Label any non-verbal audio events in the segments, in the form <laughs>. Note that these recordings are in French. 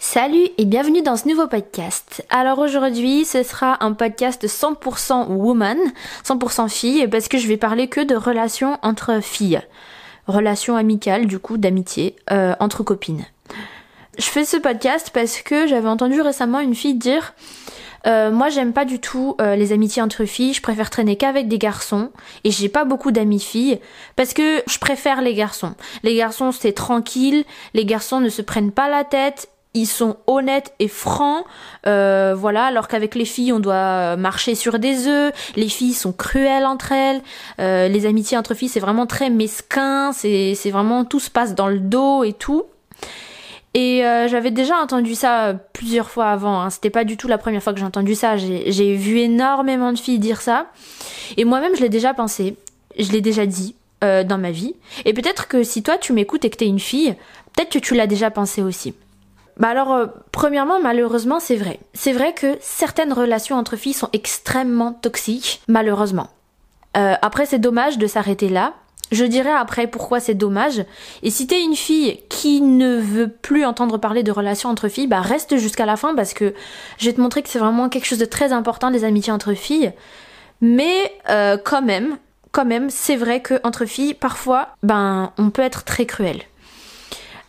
Salut et bienvenue dans ce nouveau podcast. Alors aujourd'hui, ce sera un podcast 100% woman, 100% fille, parce que je vais parler que de relations entre filles. Relations amicales, du coup, d'amitié, euh, entre copines. Je fais ce podcast parce que j'avais entendu récemment une fille dire euh, moi j'aime pas du tout euh, les amitiés entre filles, je préfère traîner qu'avec des garçons et j'ai pas beaucoup d'amis filles parce que je préfère les garçons. Les garçons c'est tranquille, les garçons ne se prennent pas la tête ils sont honnêtes et francs, euh, voilà, alors qu'avec les filles, on doit marcher sur des œufs, les filles sont cruelles entre elles, euh, les amitiés entre filles, c'est vraiment très mesquin, c'est, vraiment, tout se passe dans le dos et tout. Et euh, j'avais déjà entendu ça plusieurs fois avant, hein. c'était pas du tout la première fois que j'ai entendu ça, j'ai, j'ai vu énormément de filles dire ça, et moi-même je l'ai déjà pensé, je l'ai déjà dit, dans ma vie. Et peut-être que si toi tu m'écoutes et que t'es une fille, peut-être que tu l'as déjà pensé aussi. Bah alors, euh, premièrement, malheureusement, c'est vrai. C'est vrai que certaines relations entre filles sont extrêmement toxiques, malheureusement. Euh, après, c'est dommage de s'arrêter là. Je dirais après pourquoi c'est dommage. Et si t'es une fille qui ne veut plus entendre parler de relations entre filles, bah reste jusqu'à la fin parce que je vais te montrer que c'est vraiment quelque chose de très important les amitiés entre filles. Mais euh, quand même, quand même, c'est vrai que entre filles, parfois, ben, on peut être très cruel.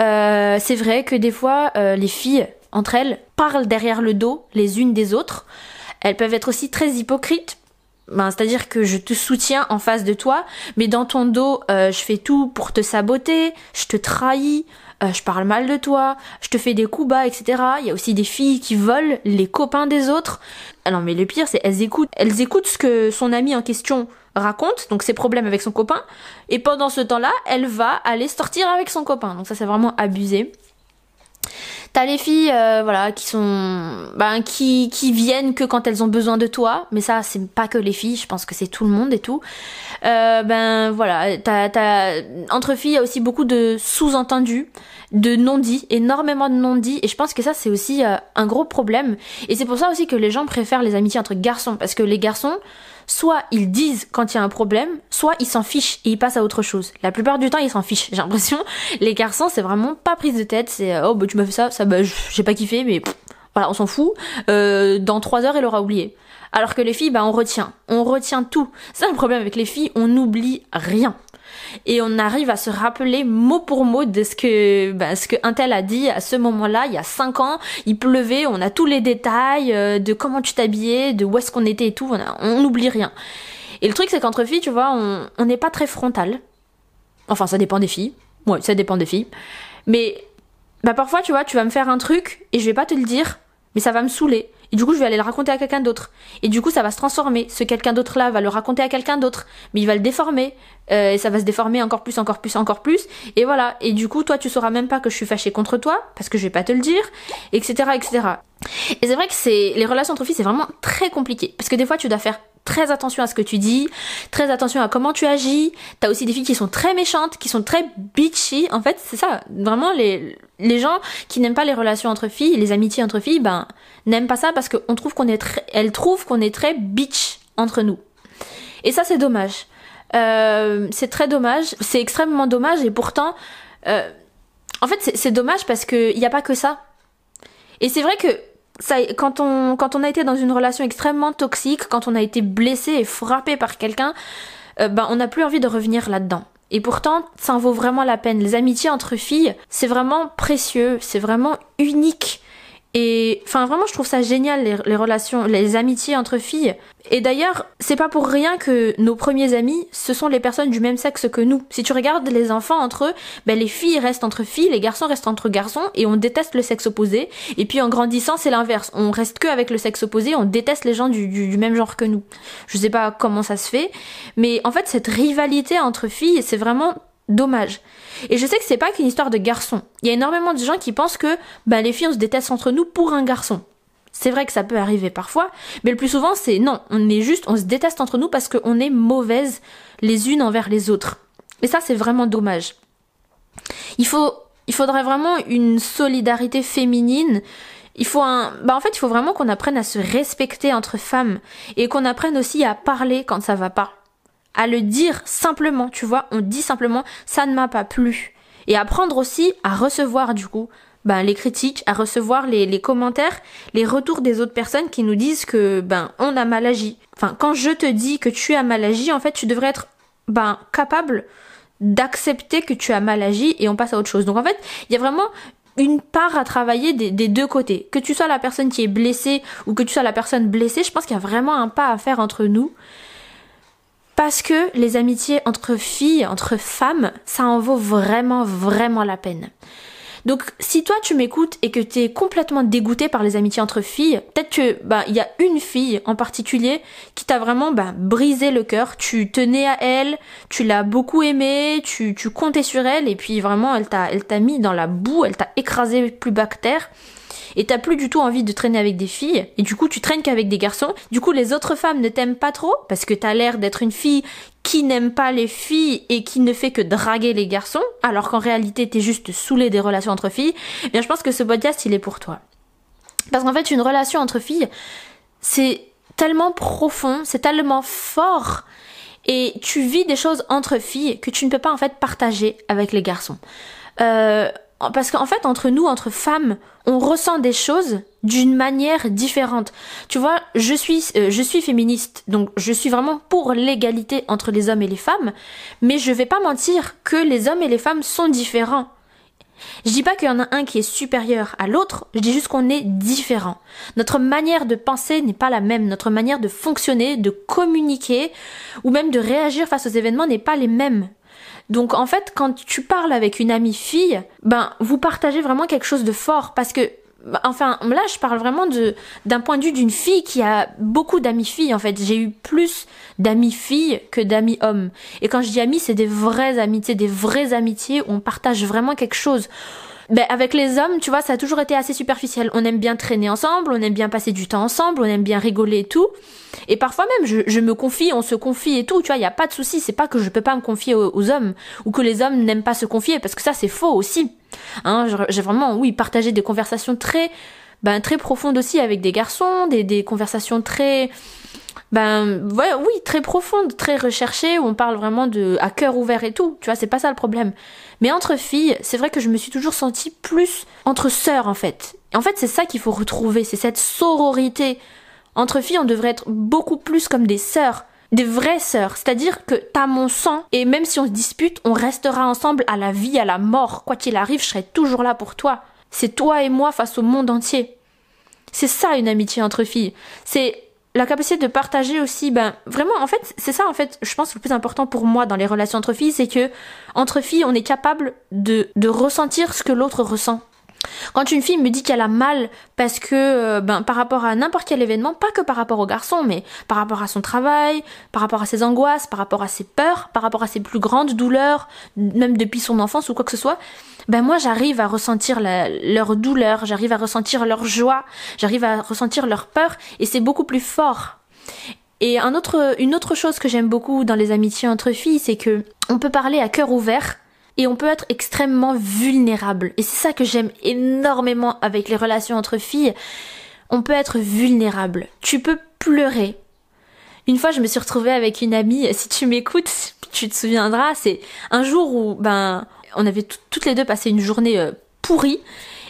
Euh, c'est vrai que des fois, euh, les filles, entre elles, parlent derrière le dos les unes des autres. Elles peuvent être aussi très hypocrites. Ben, C'est-à-dire que je te soutiens en face de toi, mais dans ton dos, euh, je fais tout pour te saboter, je te trahis, je parle mal de toi, je te fais des coups bas, etc. Il y a aussi des filles qui volent les copains des autres. Ah non, mais le pire, c'est elles écoutent, elles écoutent ce que son ami en question raconte, donc ses problèmes avec son copain, et pendant ce temps-là, elle va aller sortir avec son copain. Donc ça c'est vraiment abusé. T'as les filles, euh, voilà, qui sont, ben, qui, qui viennent que quand elles ont besoin de toi, mais ça, c'est pas que les filles, je pense que c'est tout le monde et tout. Euh, ben, voilà, t'as, t'as, entre filles, il y a aussi beaucoup de sous-entendus, de non-dits, énormément de non-dits, et je pense que ça, c'est aussi euh, un gros problème. Et c'est pour ça aussi que les gens préfèrent les amitiés entre garçons, parce que les garçons, soit ils disent quand il y a un problème, soit ils s'en fichent et ils passent à autre chose. La plupart du temps, ils s'en fichent. <laughs> J'ai l'impression, les garçons, c'est vraiment pas prise de tête. C'est oh bah tu m'as fait ça, ça bah j'ai pas kiffé, mais voilà, on s'en fout. Euh, dans trois heures, elle aura oublié. Alors que les filles, bah on retient, on retient tout. C'est le problème avec les filles, on n'oublie rien et on arrive à se rappeler mot pour mot de ce que bah, ce que un tel a dit à ce moment-là, il y a cinq ans, il pleuvait, on a tous les détails euh, de comment tu t'habillais, de où est-ce qu'on était et tout, on n'oublie rien. Et le truc c'est qu'entre filles, tu vois, on n'est pas très frontal. Enfin, ça dépend des filles. Ouais, ça dépend des filles. Mais bah parfois, tu vois, tu vas me faire un truc et je vais pas te le dire, mais ça va me saouler. Et du coup, je vais aller le raconter à quelqu'un d'autre. Et du coup, ça va se transformer. Ce quelqu'un d'autre-là va le raconter à quelqu'un d'autre. Mais il va le déformer. Euh, et ça va se déformer encore plus, encore plus, encore plus. Et voilà. Et du coup, toi, tu sauras même pas que je suis fâchée contre toi, parce que je vais pas te le dire, etc., etc. Et c'est vrai que c'est, les relations entre filles, c'est vraiment très compliqué. Parce que des fois, tu dois faire très attention à ce que tu dis, très attention à comment tu agis. T'as aussi des filles qui sont très méchantes, qui sont très bitchy. En fait, c'est ça. Vraiment, les, les gens qui n'aiment pas les relations entre filles, les amitiés entre filles, ben, n'aiment pas ça parce qu'on trouve qu'on est très, elles trouvent qu'on est très bitch entre nous. Et ça, c'est dommage. Euh, c'est très dommage. C'est extrêmement dommage et pourtant, euh, en fait, c'est dommage parce qu'il n'y a pas que ça. Et c'est vrai que ça, quand on, quand on a été dans une relation extrêmement toxique, quand on a été blessé et frappé par quelqu'un, euh, ben on n'a plus envie de revenir là-dedans. Et pourtant, ça en vaut vraiment la peine. Les amitiés entre filles, c'est vraiment précieux, c'est vraiment unique. Et enfin vraiment je trouve ça génial les, relations, les amitiés entre filles. Et d'ailleurs c'est pas pour rien que nos premiers amis ce sont les personnes du même sexe que nous. Si tu regardes les enfants entre eux, ben les filles restent entre filles, les garçons restent entre garçons et on déteste le sexe opposé. Et puis en grandissant c'est l'inverse, on reste que avec le sexe opposé, on déteste les gens du, du même genre que nous. Je sais pas comment ça se fait, mais en fait cette rivalité entre filles c'est vraiment dommage. Et je sais que c'est pas qu'une histoire de garçon. Il y a énormément de gens qui pensent que bah, les filles on se déteste entre nous pour un garçon. C'est vrai que ça peut arriver parfois, mais le plus souvent c'est non, on est juste, on se déteste entre nous parce qu'on est mauvaises les unes envers les autres. Et ça c'est vraiment dommage. Il faut, il faudrait vraiment une solidarité féminine. Il faut un, bah en fait il faut vraiment qu'on apprenne à se respecter entre femmes et qu'on apprenne aussi à parler quand ça va pas à le dire simplement, tu vois, on dit simplement ça ne m'a pas plu. Et apprendre aussi à recevoir du coup ben, les critiques, à recevoir les, commentaires, les retours des autres personnes qui nous disent que ben on a mal agi. Enfin, quand je te dis que tu as mal agi, en fait, tu devrais être ben capable d'accepter que tu as mal agi et on passe à autre chose. Donc en fait, il y a vraiment une part à travailler des, deux côtés. Que tu sois la personne qui est blessée ou que tu sois la personne blessée, je pense qu'il y a vraiment un pas à faire entre nous. Parce que les amitiés entre filles, entre femmes, ça en vaut vraiment, vraiment la peine. Donc si toi tu m'écoutes et que tu es complètement dégoûté par les amitiés entre filles, peut-être que bah il y a une fille en particulier qui t'a vraiment bah, brisé le cœur, tu tenais à elle, tu l'as beaucoup aimée, tu, tu comptais sur elle et puis vraiment elle t'a elle t'a mis dans la boue, elle t'a écrasé plus bas que terre et t'as plus du tout envie de traîner avec des filles, et du coup tu traînes qu'avec des garçons, du coup les autres femmes ne t'aiment pas trop, parce que t'as l'air d'être une fille qui n'aime pas les filles et qui ne fait que draguer les garçons, alors qu'en réalité t'es juste saoulé des relations entre filles, eh bien je pense que ce podcast il est pour toi. Parce qu'en fait une relation entre filles, c'est tellement profond, c'est tellement fort, et tu vis des choses entre filles que tu ne peux pas en fait partager avec les garçons. Euh, parce qu'en fait, entre nous, entre femmes, on ressent des choses d'une manière différente. Tu vois, je suis, euh, je suis féministe, donc je suis vraiment pour l'égalité entre les hommes et les femmes, mais je vais pas mentir que les hommes et les femmes sont différents. Je dis pas qu'il y en a un qui est supérieur à l'autre, je dis juste qu'on est différent. Notre manière de penser n'est pas la même, notre manière de fonctionner, de communiquer, ou même de réagir face aux événements n'est pas les mêmes. Donc en fait, quand tu parles avec une amie fille, ben vous partagez vraiment quelque chose de fort parce que bah, enfin là je parle vraiment de d'un point de vue d'une fille qui a beaucoup d'amis filles en fait. J'ai eu plus d'amis filles que d'amis hommes. Et quand je dis amis c'est des vraies amitiés. Des vraies amitiés où on partage vraiment quelque chose ben, avec les hommes, tu vois, ça a toujours été assez superficiel. On aime bien traîner ensemble, on aime bien passer du temps ensemble, on aime bien rigoler et tout. Et parfois même, je, je me confie, on se confie et tout, tu vois, il y a pas de souci. C'est pas que je peux pas me confier aux, hommes ou que les hommes n'aiment pas se confier, parce que ça, c'est faux aussi. Hein, j'ai vraiment, oui, partagé des conversations très, ben, très profondes aussi avec des garçons, des, des conversations très, ben ouais, oui, très profondes, très recherchées, où on parle vraiment de à cœur ouvert et tout. Tu vois, c'est pas ça le problème. Mais entre filles, c'est vrai que je me suis toujours sentie plus entre sœurs en fait. Et en fait, c'est ça qu'il faut retrouver, c'est cette sororité. Entre filles, on devrait être beaucoup plus comme des sœurs des vraies sœurs, c'est-à-dire que t'as mon sang et même si on se dispute, on restera ensemble à la vie, à la mort. Quoi qu'il arrive, je serai toujours là pour toi. C'est toi et moi face au monde entier. C'est ça une amitié entre filles. C'est la capacité de partager aussi, ben vraiment, en fait, c'est ça en fait, je pense le plus important pour moi dans les relations entre filles, c'est que entre filles, on est capable de, de ressentir ce que l'autre ressent. Quand une fille me dit qu'elle a mal parce que, euh, ben, par rapport à n'importe quel événement, pas que par rapport au garçon, mais par rapport à son travail, par rapport à ses angoisses, par rapport à ses peurs, par rapport à ses plus grandes douleurs, même depuis son enfance ou quoi que ce soit, ben moi j'arrive à ressentir leur douleur, j'arrive à ressentir leur joie, j'arrive à ressentir leur peur, et c'est beaucoup plus fort. Et un autre, une autre chose que j'aime beaucoup dans les amitiés entre filles, c'est que on peut parler à cœur ouvert et on peut être extrêmement vulnérable. Et c'est ça que j'aime énormément avec les relations entre filles. On peut être vulnérable. Tu peux pleurer. Une fois, je me suis retrouvée avec une amie. Si tu m'écoutes, tu te souviendras. C'est un jour où, ben, on avait toutes les deux passé une journée euh, pourrie.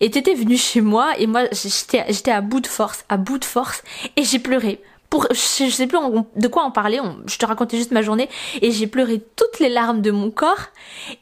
Et t'étais venue chez moi et moi j'étais à bout de force, à bout de force et j'ai pleuré pour, je sais plus de quoi en parler, je te racontais juste ma journée et j'ai pleuré toutes les larmes de mon corps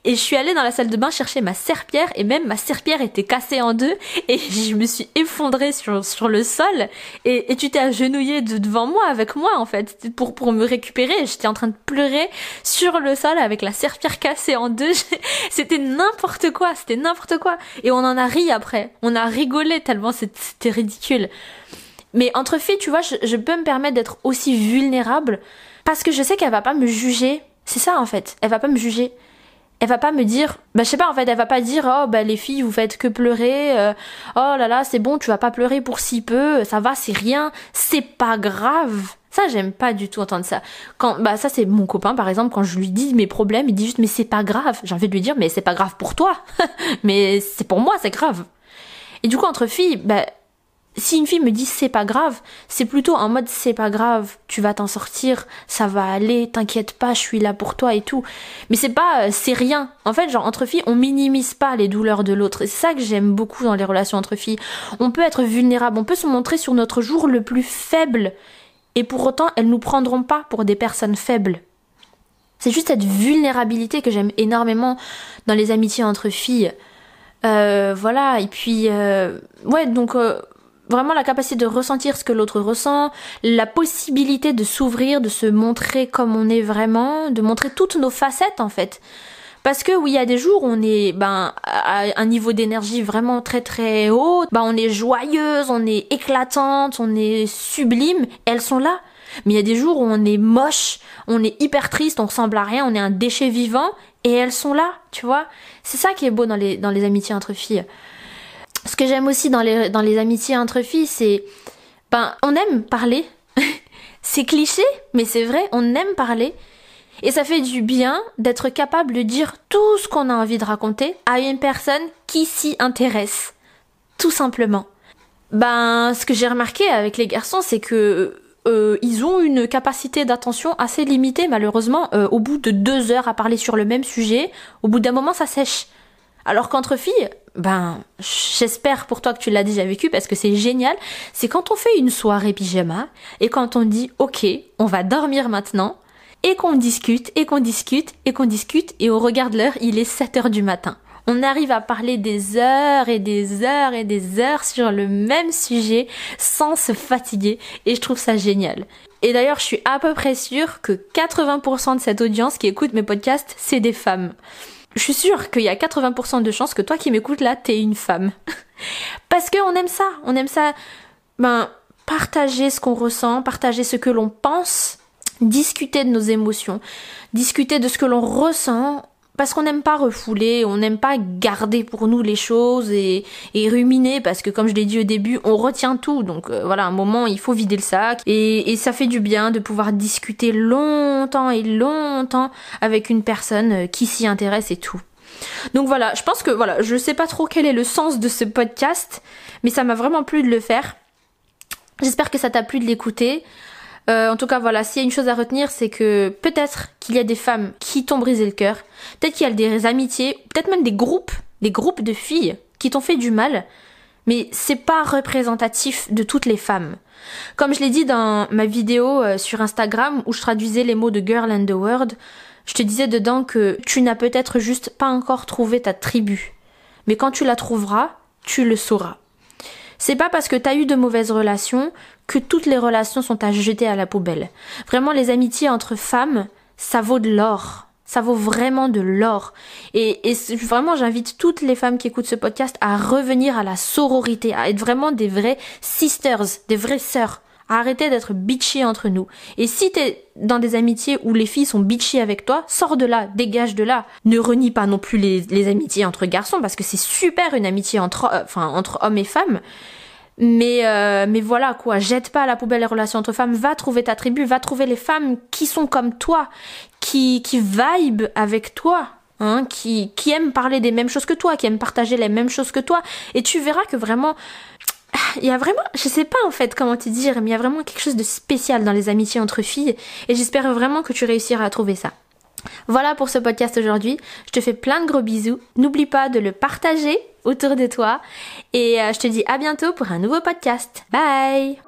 et je suis allée dans la salle de bain chercher ma serpillère et même ma serpillère était cassée en deux et <laughs> je me suis effondrée sur, sur le sol et, et tu t'es agenouillée de, devant moi avec moi en fait pour, pour me récupérer. J'étais en train de pleurer sur le sol avec la serpillère cassée en deux. <laughs> C'était n'importe quoi, c'était n'importe quoi et on en a ri après. On a rigolé tellement c'était ridicule. Mais entre filles, tu vois, je, peux me permettre d'être aussi vulnérable parce que je sais qu'elle va pas me juger. C'est ça en fait. Elle va pas me juger. Elle va pas me dire, bah je sais pas en fait, elle va pas dire oh bah les filles vous faites que pleurer, euh, oh là là c'est bon tu vas pas pleurer pour si peu, ça va c'est rien, c'est pas grave. Ça j'aime pas du tout entendre ça. Quand bah ça c'est mon copain par exemple quand je lui dis mes problèmes, il dit juste mais c'est pas grave. J'ai envie de lui dire mais c'est pas grave pour toi, <laughs> mais c'est pour moi c'est grave. Et du coup entre filles bah si une fille me dit c'est pas grave, c'est plutôt en mode c'est pas grave, tu vas t'en sortir, ça va aller, t'inquiète pas, je suis là pour toi et tout. Mais c'est pas euh, c'est rien. En fait, genre entre filles, on minimise pas les douleurs de l'autre. C'est ça que j'aime beaucoup dans les relations entre filles. On peut être vulnérable, on peut se montrer sur notre jour le plus faible et pour autant, elles nous prendront pas pour des personnes faibles. C'est juste cette vulnérabilité que j'aime énormément dans les amitiés entre filles. Euh, voilà, et puis euh, ouais, donc euh, vraiment la capacité de ressentir ce que l'autre ressent, la possibilité de s'ouvrir, de se montrer comme on est vraiment, de montrer toutes nos facettes en fait. Parce que oui, il y a des jours où on est ben à un niveau d'énergie vraiment très très haut, ben on est joyeuse, on est éclatante, on est sublime, elles sont là. Mais il y a des jours où on est moche, on est hyper triste, on ressemble à rien, on est un déchet vivant et elles sont là, tu vois. C'est ça qui est beau dans les dans les amitiés entre filles ce que j'aime aussi dans les, amitiés entre filles, c'est. Ben, on aime parler. <laughs> c'est cliché, mais c'est vrai, on aime parler. Et ça fait du bien d'être capable de dire tout ce qu'on a envie de raconter à une personne qui s'y intéresse. Tout simplement. Ben, ce que j'ai remarqué avec les garçons, c'est que euh, ils ont une capacité d'attention assez limitée, malheureusement. Euh, au bout de deux heures à parler sur le même sujet, au bout d'un moment, ça sèche. Alors qu'entre filles, ben, j'espère pour toi que tu l'as déjà vécu parce que c'est génial. C'est quand on fait une soirée pyjama et quand on dit ok, on va dormir maintenant et qu'on discute et qu'on discute et qu'on discute et on regarde l'heure, il est 7 heures du matin. On arrive à parler des heures et des heures et des heures sur le même sujet sans se fatiguer et je trouve ça génial. Et d'ailleurs, je suis à peu près sûre que 80% de cette audience qui écoute mes podcasts, c'est des femmes je suis sûre qu'il y a 80% de chances que toi qui m'écoutes là, t'es une femme. <laughs> Parce qu'on aime ça, on aime ça, ben, partager ce qu'on ressent, partager ce que l'on pense, discuter de nos émotions, discuter de ce que l'on ressent, parce qu'on n'aime pas refouler, on n'aime pas garder pour nous les choses et, ruminer parce que comme je l'ai dit au début, on retient tout. Donc euh, voilà, un moment il faut vider le sac et, ça fait du bien de pouvoir discuter longtemps et longtemps avec une personne euh, qui s'y intéresse et tout. Donc voilà, je pense que voilà, je sais pas trop quel est le sens de ce podcast, mais ça m'a vraiment plu de le faire. J'espère que ça t'a plu de l'écouter. Euh, en tout cas, voilà, s'il y a une chose à retenir, c'est que peut-être qu'il y a des femmes qui t'ont brisé le cœur, peut-être qu'il y a des amitiés, peut-être même des groupes, des groupes de filles qui t'ont fait du mal, mais c'est pas représentatif de toutes les femmes. Comme je l'ai dit dans ma vidéo euh, sur Instagram où je traduisais les mots de Girl and the World, je te disais dedans que tu n'as peut-être juste pas encore trouvé ta tribu. Mais quand tu la trouveras, tu le sauras. C'est pas parce que t'as eu de mauvaises relations que toutes les relations sont à jeter à la poubelle. Vraiment, les amitiés entre femmes, ça vaut de l'or. Ça vaut vraiment de l'or. Et, et vraiment, j'invite toutes les femmes qui écoutent ce podcast à revenir à la sororité, à être vraiment des vraies sisters, des vraies sœurs. À arrêter d'être bitchy entre nous. Et si t'es dans des amitiés où les filles sont bitchy avec toi, sors de là, dégage de là. Ne renie pas non plus les, les amitiés entre garçons parce que c'est super une amitié entre, euh, enfin, entre hommes et femmes. Mais, euh, mais voilà quoi, jette pas à la poubelle les relations entre femmes, va trouver ta tribu, va trouver les femmes qui sont comme toi, qui, qui vibe avec toi, hein, qui, qui aiment parler des mêmes choses que toi, qui aiment partager les mêmes choses que toi. Et tu verras que vraiment, il y a vraiment, je sais pas en fait comment te dire, mais il y a vraiment quelque chose de spécial dans les amitiés entre filles. Et j'espère vraiment que tu réussiras à trouver ça. Voilà pour ce podcast aujourd'hui. Je te fais plein de gros bisous. N'oublie pas de le partager autour de toi. Et euh, je te dis à bientôt pour un nouveau podcast. Bye